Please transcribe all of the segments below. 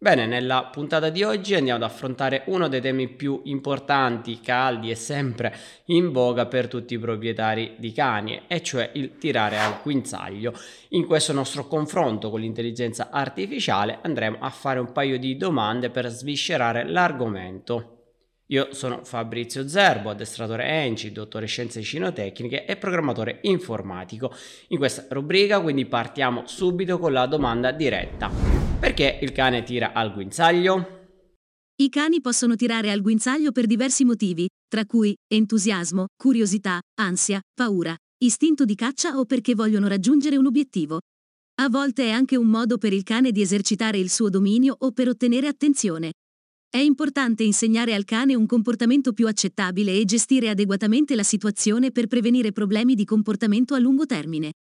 Bene, nella puntata di oggi andiamo ad affrontare uno dei temi più importanti, caldi e sempre in voga per tutti i proprietari di cani, e cioè il tirare al guinzaglio. In questo nostro confronto con l'intelligenza artificiale andremo a fare un paio di domande per sviscerare l'argomento. Io sono Fabrizio Zerbo, addestratore ENCI, dottore scienze cinotecniche e programmatore informatico. In questa rubrica quindi partiamo subito con la domanda diretta. Perché il cane tira al guinzaglio? I cani possono tirare al guinzaglio per diversi motivi, tra cui entusiasmo, curiosità, ansia, paura, istinto di caccia o perché vogliono raggiungere un obiettivo. A volte è anche un modo per il cane di esercitare il suo dominio o per ottenere attenzione. È importante insegnare al cane un comportamento più accettabile e gestire adeguatamente la situazione per prevenire problemi di comportamento a lungo termine.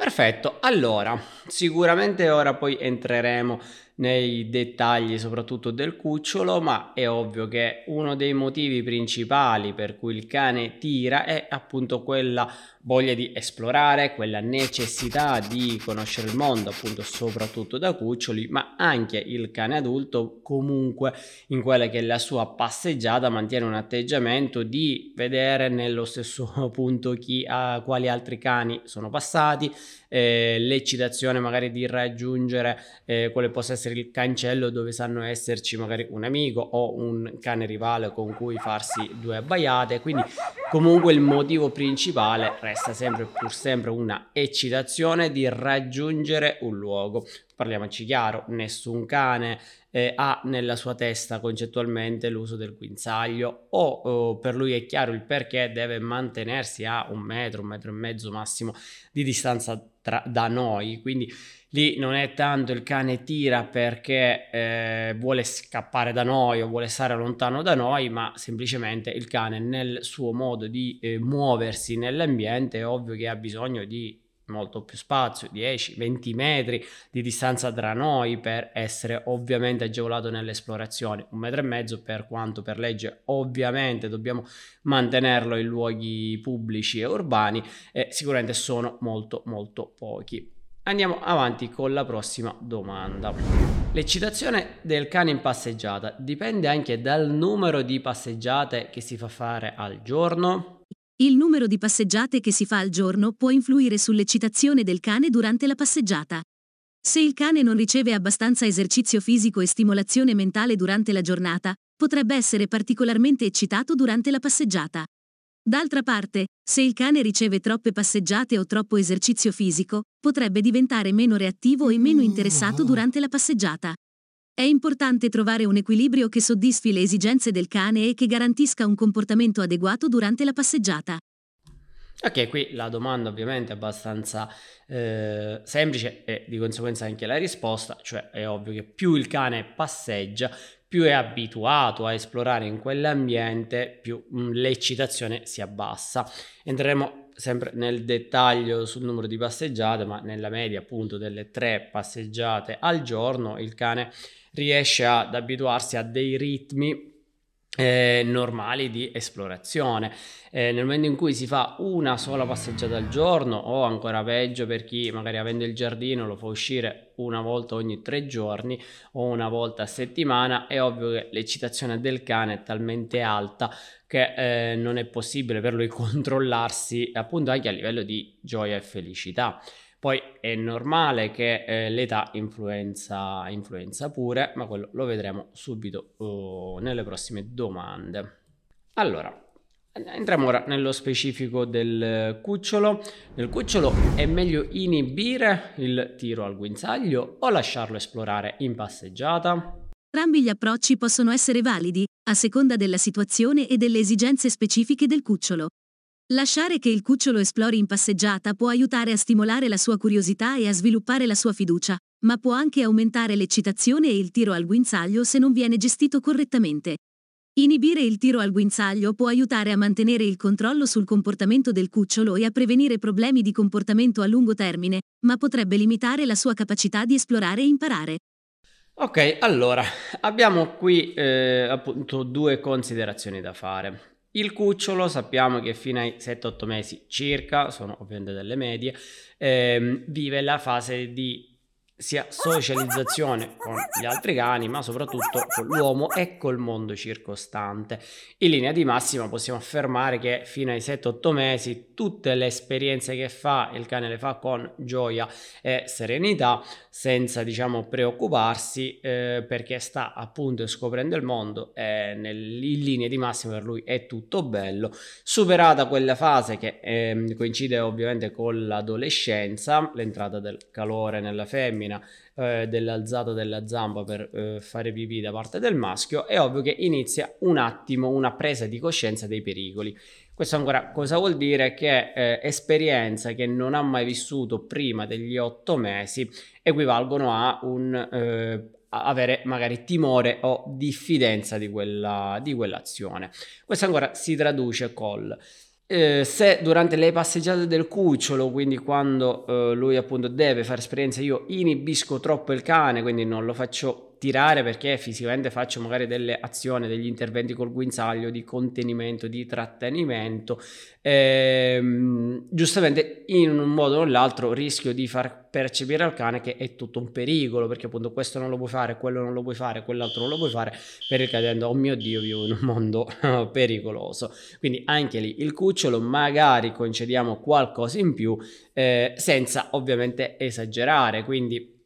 Perfetto, allora, sicuramente ora poi entreremo nei dettagli soprattutto del cucciolo, ma è ovvio che uno dei motivi principali per cui il cane tira è appunto quella voglia di esplorare, quella necessità di conoscere il mondo, appunto soprattutto da cuccioli, ma anche il cane adulto comunque in quella che è la sua passeggiata mantiene un atteggiamento di vedere nello stesso punto chi, uh, quali altri cani sono passati, eh, l'eccitazione magari di raggiungere eh, quale possa essere il cancello dove sanno esserci magari un amico o un cane rivale con cui farsi due abbaiate, quindi comunque il motivo principale resta sempre pur sempre una eccitazione di raggiungere un luogo. Parliamoci chiaro, nessun cane eh, ha nella sua testa concettualmente l'uso del guinzaglio o, o, per lui è chiaro il perché deve mantenersi a un metro, un metro e mezzo massimo di distanza tra, da noi. Quindi lì non è tanto il cane tira perché eh, vuole scappare da noi o vuole stare lontano da noi, ma semplicemente il cane nel suo modo di eh, muoversi nell'ambiente è ovvio che ha bisogno di molto più spazio, 10-20 metri di distanza tra noi per essere ovviamente agevolato nelle esplorazioni, un metro e mezzo per quanto per legge ovviamente dobbiamo mantenerlo in luoghi pubblici e urbani e sicuramente sono molto molto pochi. Andiamo avanti con la prossima domanda. L'eccitazione del cane in passeggiata dipende anche dal numero di passeggiate che si fa fare al giorno? Il numero di passeggiate che si fa al giorno può influire sull'eccitazione del cane durante la passeggiata. Se il cane non riceve abbastanza esercizio fisico e stimolazione mentale durante la giornata, potrebbe essere particolarmente eccitato durante la passeggiata. D'altra parte, se il cane riceve troppe passeggiate o troppo esercizio fisico, potrebbe diventare meno reattivo e meno interessato durante la passeggiata. È importante trovare un equilibrio che soddisfi le esigenze del cane e che garantisca un comportamento adeguato durante la passeggiata. Ok, qui la domanda ovviamente è abbastanza eh, semplice e di conseguenza anche la risposta, cioè è ovvio che più il cane passeggia, più è abituato a esplorare in quell'ambiente, più mh, mm, l'eccitazione si abbassa. Entreremo sempre nel dettaglio sul numero di passeggiate, ma nella media appunto delle tre passeggiate al giorno il cane riesce ad abituarsi a dei ritmi eh, normali di esplorazione. Eh, nel momento in cui si fa una sola passeggiata al giorno, o ancora peggio per chi magari avendo il giardino lo fa uscire una volta ogni tre giorni o una volta a settimana, è ovvio che l'eccitazione del cane è talmente alta che eh, non è possibile per lui controllarsi appunto anche a livello di gioia e felicità. Poi è normale che eh, l'età influenza, influenza, pure, ma quello lo vedremo subito uh, nelle prossime domande. Allora, Entriamo ora nello specifico del cucciolo. Nel cucciolo è meglio inibire il tiro al guinzaglio o lasciarlo esplorare in passeggiata? Entrambi gli approcci possono essere validi, a seconda della situazione e delle esigenze specifiche del cucciolo. Lasciare che il cucciolo esplori in passeggiata può aiutare a stimolare la sua curiosità e a sviluppare la sua fiducia, ma può anche aumentare l'eccitazione e il tiro al guinzaglio se non viene gestito correttamente. Inibire il tiro al guinzaglio può aiutare a mantenere il controllo sul comportamento del cucciolo e a prevenire problemi di comportamento a lungo termine, ma potrebbe limitare la sua capacità di esplorare e imparare. Ok, allora abbiamo qui eh, appunto due considerazioni da fare. Il cucciolo sappiamo che fino ai 7-8 mesi circa, sono ovviamente delle medie, ehm, vive la fase di sia socializzazione con gli altri cani, ma soprattutto con l'uomo e col mondo circostante. In linea di massima possiamo affermare che fino ai 7-8 mesi tutte le esperienze che fa il cane le fa con gioia e serenità, senza diciamo preoccuparsi eh, perché sta appunto scoprendo il mondo e nel, in linea di massima per lui è tutto bello. Superata quella fase che eh, coincide ovviamente con l'adolescenza, l'entrata del calore nella femmina, femmina eh, dell'alzata della zampa per eh, fare pipì da parte del maschio, è ovvio che inizia un attimo una presa di coscienza dei pericoli. Questo ancora cosa vuol dire? Che eh, esperienze che non ha mai vissuto prima degli otto mesi equivalgono a un eh, avere magari timore o diffidenza di, quella, di quell'azione. Questo ancora si traduce col eh, se durante le passeggiate del cucciolo, quindi quando eh, lui appunto deve fare esperienza, io inibisco troppo il cane, quindi non lo faccio tirare perché fisicamente faccio magari delle azioni, degli interventi col guinzaglio di contenimento, di trattenimento, ehm, giustamente in un modo o nell'altro rischio di far percepire al cane che è tutto un pericolo perché appunto questo non lo puoi fare, quello non lo puoi fare, quell'altro non lo puoi fare per il cadendo, oh mio dio vivo in un mondo pericoloso. Quindi anche lì il cucciolo magari concediamo qualcosa in più eh, senza ovviamente esagerare. Quindi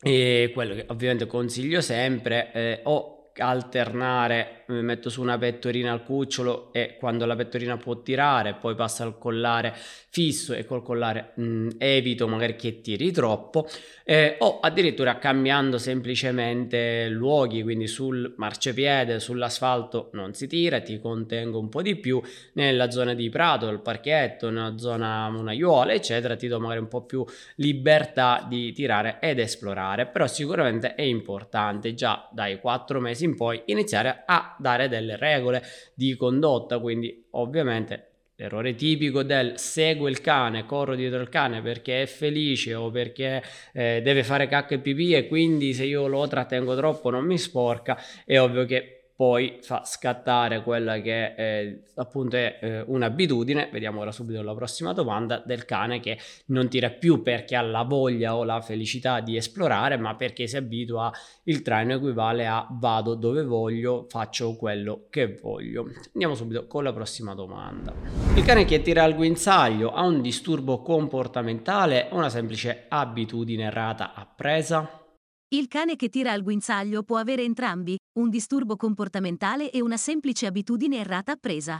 e quello che ovviamente consiglio sempre è o alternare, metto su una pettorina al cucciolo e quando la pettorina può tirare, poi passa al collare fisso e col collare mh, evito magari che tiri troppo. Eh, o addirittura cambiando semplicemente luoghi quindi sul marciapiede sull'asfalto non si tira ti contengo un po' di più. Nella zona di prato il parchetto nella zona una aiuola eccetera ti do magari un po' più libertà di tirare ed esplorare. Però sicuramente è importante già dai quattro mesi in poi iniziare a dare delle regole di condotta quindi ovviamente L'errore tipico del seguo il cane, corro dietro il cane perché è felice o perché eh, deve fare cacca e pipì e quindi se io lo trattengo troppo non mi sporca, è ovvio che poi fa scattare quella che è, appunto è eh, un'abitudine, vediamo ora subito la prossima domanda, del cane che non tira più perché ha la voglia o la felicità di esplorare, ma perché si abitua, il traino equivale a vado dove voglio, faccio quello che voglio. Andiamo subito con la prossima domanda. Il cane che tira al guinzaglio ha un disturbo comportamentale o una semplice abitudine errata appresa? Il cane che tira al guinzaglio può avere entrambi, un disturbo comportamentale e una semplice abitudine errata appresa.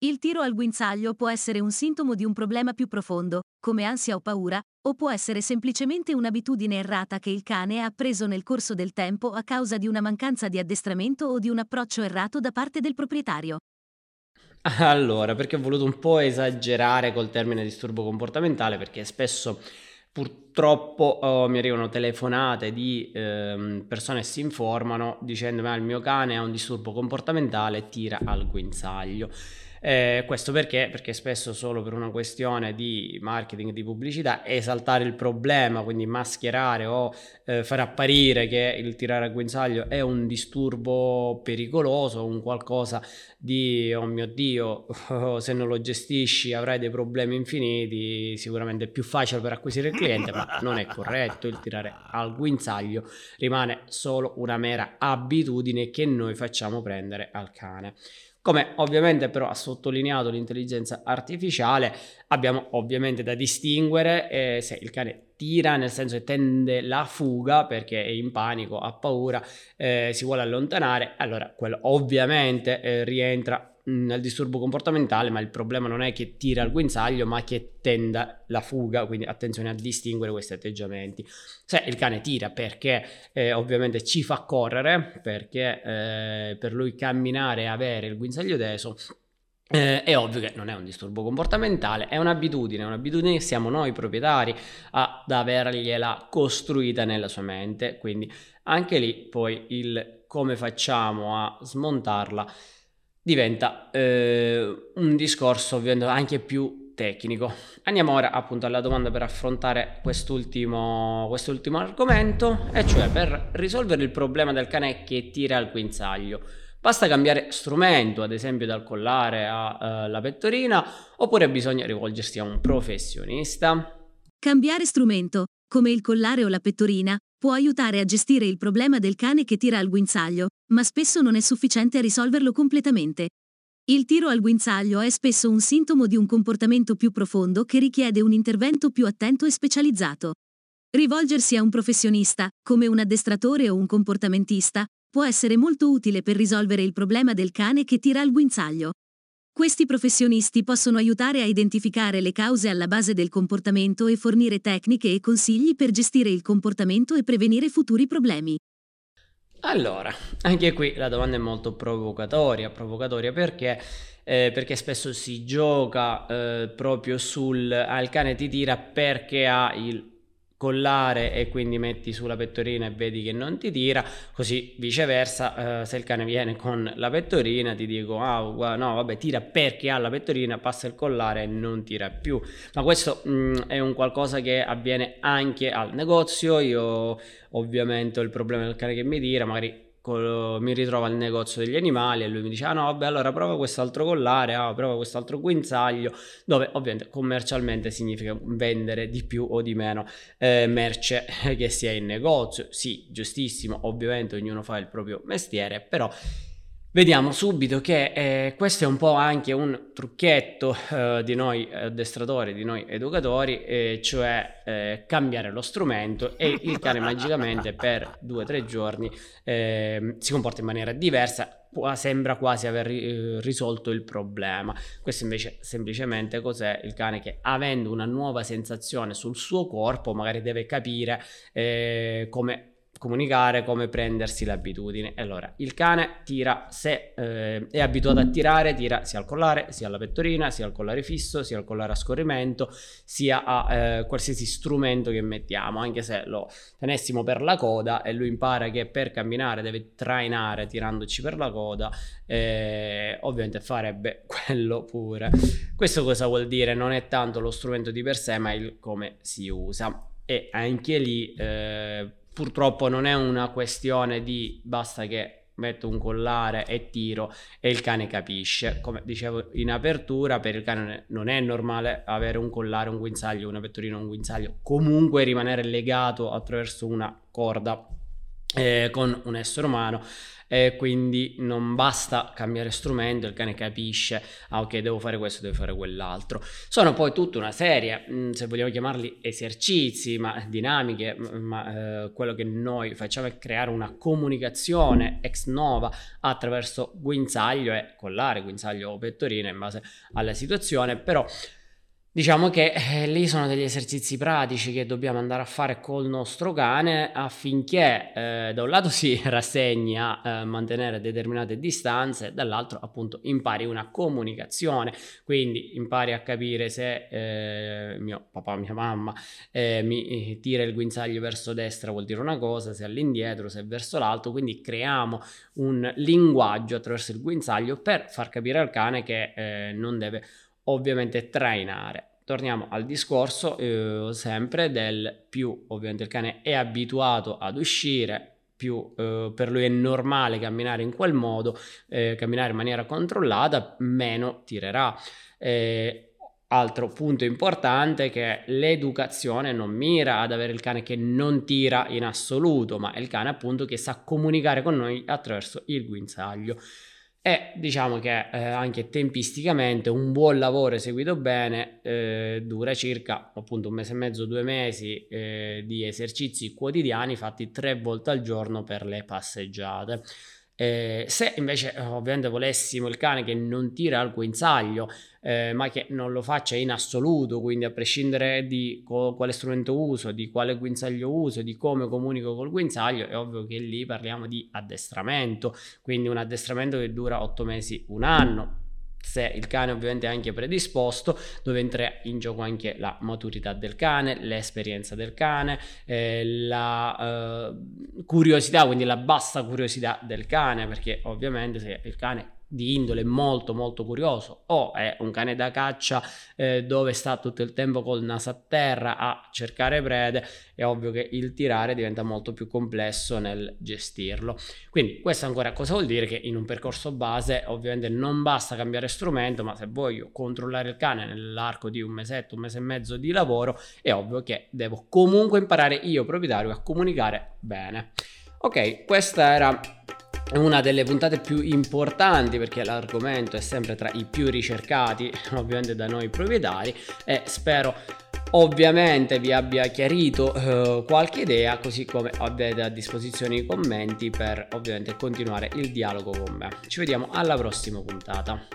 Il tiro al guinzaglio può essere un sintomo di un problema più profondo, come ansia o paura, o può essere semplicemente un'abitudine errata che il cane ha appreso nel corso del tempo a causa di una mancanza di addestramento o di un approccio errato da parte del proprietario. Allora, perché ho voluto un po' esagerare col termine disturbo comportamentale, perché spesso Purtroppo oh, mi arrivano telefonate di ehm, persone che si informano dicendo che il mio cane ha un disturbo comportamentale e tira al guinzaglio. Eh, questo perché? Perché spesso solo per una questione di marketing, di pubblicità, esaltare il problema, quindi mascherare o eh, far apparire che il tirare a guinzaglio è un disturbo pericoloso, un qualcosa di, oh mio Dio, se non lo gestisci avrai dei problemi infiniti, sicuramente è più facile per acquisire il cliente, ma non è corretto, il tirare al guinzaglio rimane solo una mera abitudine che noi facciamo prendere al cane. Come ovviamente però ha sottolineato l'intelligenza artificiale, abbiamo ovviamente da distinguere eh, se il cane tira, nel senso che tende la fuga perché è in panico, ha paura, eh, si vuole allontanare, allora quello ovviamente eh, rientra nel disturbo comportamentale, ma il problema non è che tira il guinzaglio, ma che tenda la fuga, quindi attenzione a distinguere questi atteggiamenti. Se il cane tira perché eh, ovviamente ci fa correre, perché eh, per lui camminare e avere il guinzaglio teso eh, è ovvio che non è un disturbo comportamentale, è un'abitudine, un'abitudine che siamo noi proprietari ad avergliela costruita nella sua mente, quindi anche lì poi il come facciamo a smontarla diventa eh, un discorso ovviamente anche più tecnico. Andiamo ora appunto alla domanda per affrontare quest'ultimo, quest'ultimo argomento, e cioè per risolvere il problema del cane che tira al guinzaglio. Basta cambiare strumento, ad esempio dal collare alla uh, pettorina, oppure bisogna rivolgersi a un professionista? Cambiare strumento. come il collare o la pettorina, può aiutare a gestire il problema del cane che tira al guinzaglio, ma spesso non è sufficiente a risolverlo completamente. Il tiro al guinzaglio è spesso un sintomo di un comportamento più profondo che richiede un intervento più attento e specializzato. Rivolgersi a un professionista, come un addestratore o un comportamentista, può essere molto utile per risolvere il problema del cane che tira al guinzaglio. Questi professionisti possono aiutare a identificare le cause alla base del comportamento e fornire tecniche e consigli per gestire il comportamento e prevenire futuri problemi. Allora, anche qui la domanda è molto provocatoria, provocatoria perché? Eh, perché spesso si gioca eh, proprio sul il cane ti tira perché ha il collare e quindi metti sulla pettorina e vedi che non ti tira, così viceversa, eh, se il cane viene con la pettorina ti dico ah no vabbè tira perché ha la pettorina, passa il collare e non tira più, ma questo mh, mm, è un qualcosa che avviene anche al negozio, io ovviamente ho il problema del cane che mi tira, magari mi ritrovo al negozio degli animali e lui mi dice ah no vabbè allora prova quest'altro collare, ah, prova quest'altro guinzaglio, dove ovviamente commercialmente significa vendere di più o di meno eh, merce che sia in negozio, sì giustissimo, ovviamente ognuno fa il proprio mestiere, però Vediamo subito che eh, questo è un po' anche un trucchetto eh, di noi addestratori, di noi educatori, eh, cioè eh, cambiare lo strumento e il cane magicamente per due o tre giorni ehm, si comporta in maniera diversa, sembra quasi aver eh, risolto il problema. Questo invece semplicemente cos'è il cane che avendo una nuova sensazione sul suo corpo magari deve capire eh, come comunicare come prendersi l'abitudine. Allora, il cane tira, se eh, è abituato a tirare, tira sia al collare, sia alla pettorina, sia al collare fisso, sia al collare a scorrimento, sia a eh, qualsiasi strumento che mettiamo, anche se lo tenessimo per la coda e lui impara che per camminare deve trainare tirandoci per la coda, eh, ovviamente farebbe quello pure. Questo cosa vuol dire? Non è tanto lo strumento di per sé, ma il come si usa. E anche lì eh, purtroppo non è una questione di basta che metto un collare e tiro e il cane capisce. Come dicevo in apertura, per il cane non è normale avere un collare, un guinzaglio, una pettorina, un guinzaglio, comunque rimanere legato attraverso una corda eh, con un essere umano e quindi non basta cambiare strumento, il cane capisce, ah ok devo fare questo, devo fare quell'altro. Sono poi tutta una serie, mm, se vogliamo chiamarli esercizi, ma dinamiche, ma eh, quello che noi facciamo è creare una comunicazione ex nova attraverso guinzaglio e collare, guinzaglio o pettorina in base alla situazione, però Diciamo che eh, lì sono degli esercizi pratici che dobbiamo andare a fare col nostro cane affinché eh, da un lato si rassegni a eh, mantenere determinate distanze, dall'altro appunto impari una comunicazione, quindi impari a capire se eh, mio papà, mia mamma eh, mi eh, tira il guinzaglio verso destra vuol dire una cosa, se all'indietro, se verso l'alto, quindi creiamo un linguaggio attraverso il guinzaglio per far capire al cane che non deve ovviamente trainare. Torniamo al discorso eh, sempre del più, ovviamente il cane è abituato ad uscire, più eh, per lui è normale camminare in quel modo, eh, camminare in maniera controllata, meno tirerà. Eh, altro punto importante è che l'educazione non mira ad avere il cane che non tira in assoluto, ma è il cane appunto che sa comunicare con noi attraverso il guinzaglio e diciamo che eh, anche tempisticamente un buon lavoro eseguito bene eh, dura circa appunto un mese e mezzo, due mesi eh, di esercizi quotidiani fatti tre volte al giorno per le passeggiate. Eh, se invece ovviamente volessimo il cane che non tira al guinzaglio, eh, ma che non lo faccia in assoluto, quindi a prescindere di co- quale strumento uso, di quale guinzaglio uso, di come comunico col guinzaglio, è ovvio che lì parliamo di addestramento, quindi un addestramento che dura otto mesi, un anno se il cane ovviamente è anche predisposto, dove entra in gioco anche la maturità del cane, l'esperienza del cane, eh, la eh, curiosità, quindi la bassa curiosità del cane, perché ovviamente se il cane di indole molto molto curioso o è un cane da caccia eh, dove sta tutto il tempo col naso a terra a cercare prede, è ovvio che il tirare diventa molto più complesso nel gestirlo. Quindi questo ancora cosa vuol dire? Che in un percorso base ovviamente non basta cambiare strumento, ma se voglio controllare il cane nell'arco di un mesetto, un mese e mezzo di lavoro, è ovvio che devo comunque imparare io proprietario a comunicare bene. Ok, questa era una delle puntate più importanti perché l'argomento è sempre tra i più ricercati ovviamente da noi proprietari e spero ovviamente vi abbia chiarito uh, qualche idea così come avete a disposizione i commenti per ovviamente continuare il dialogo con me. Ci vediamo alla prossima puntata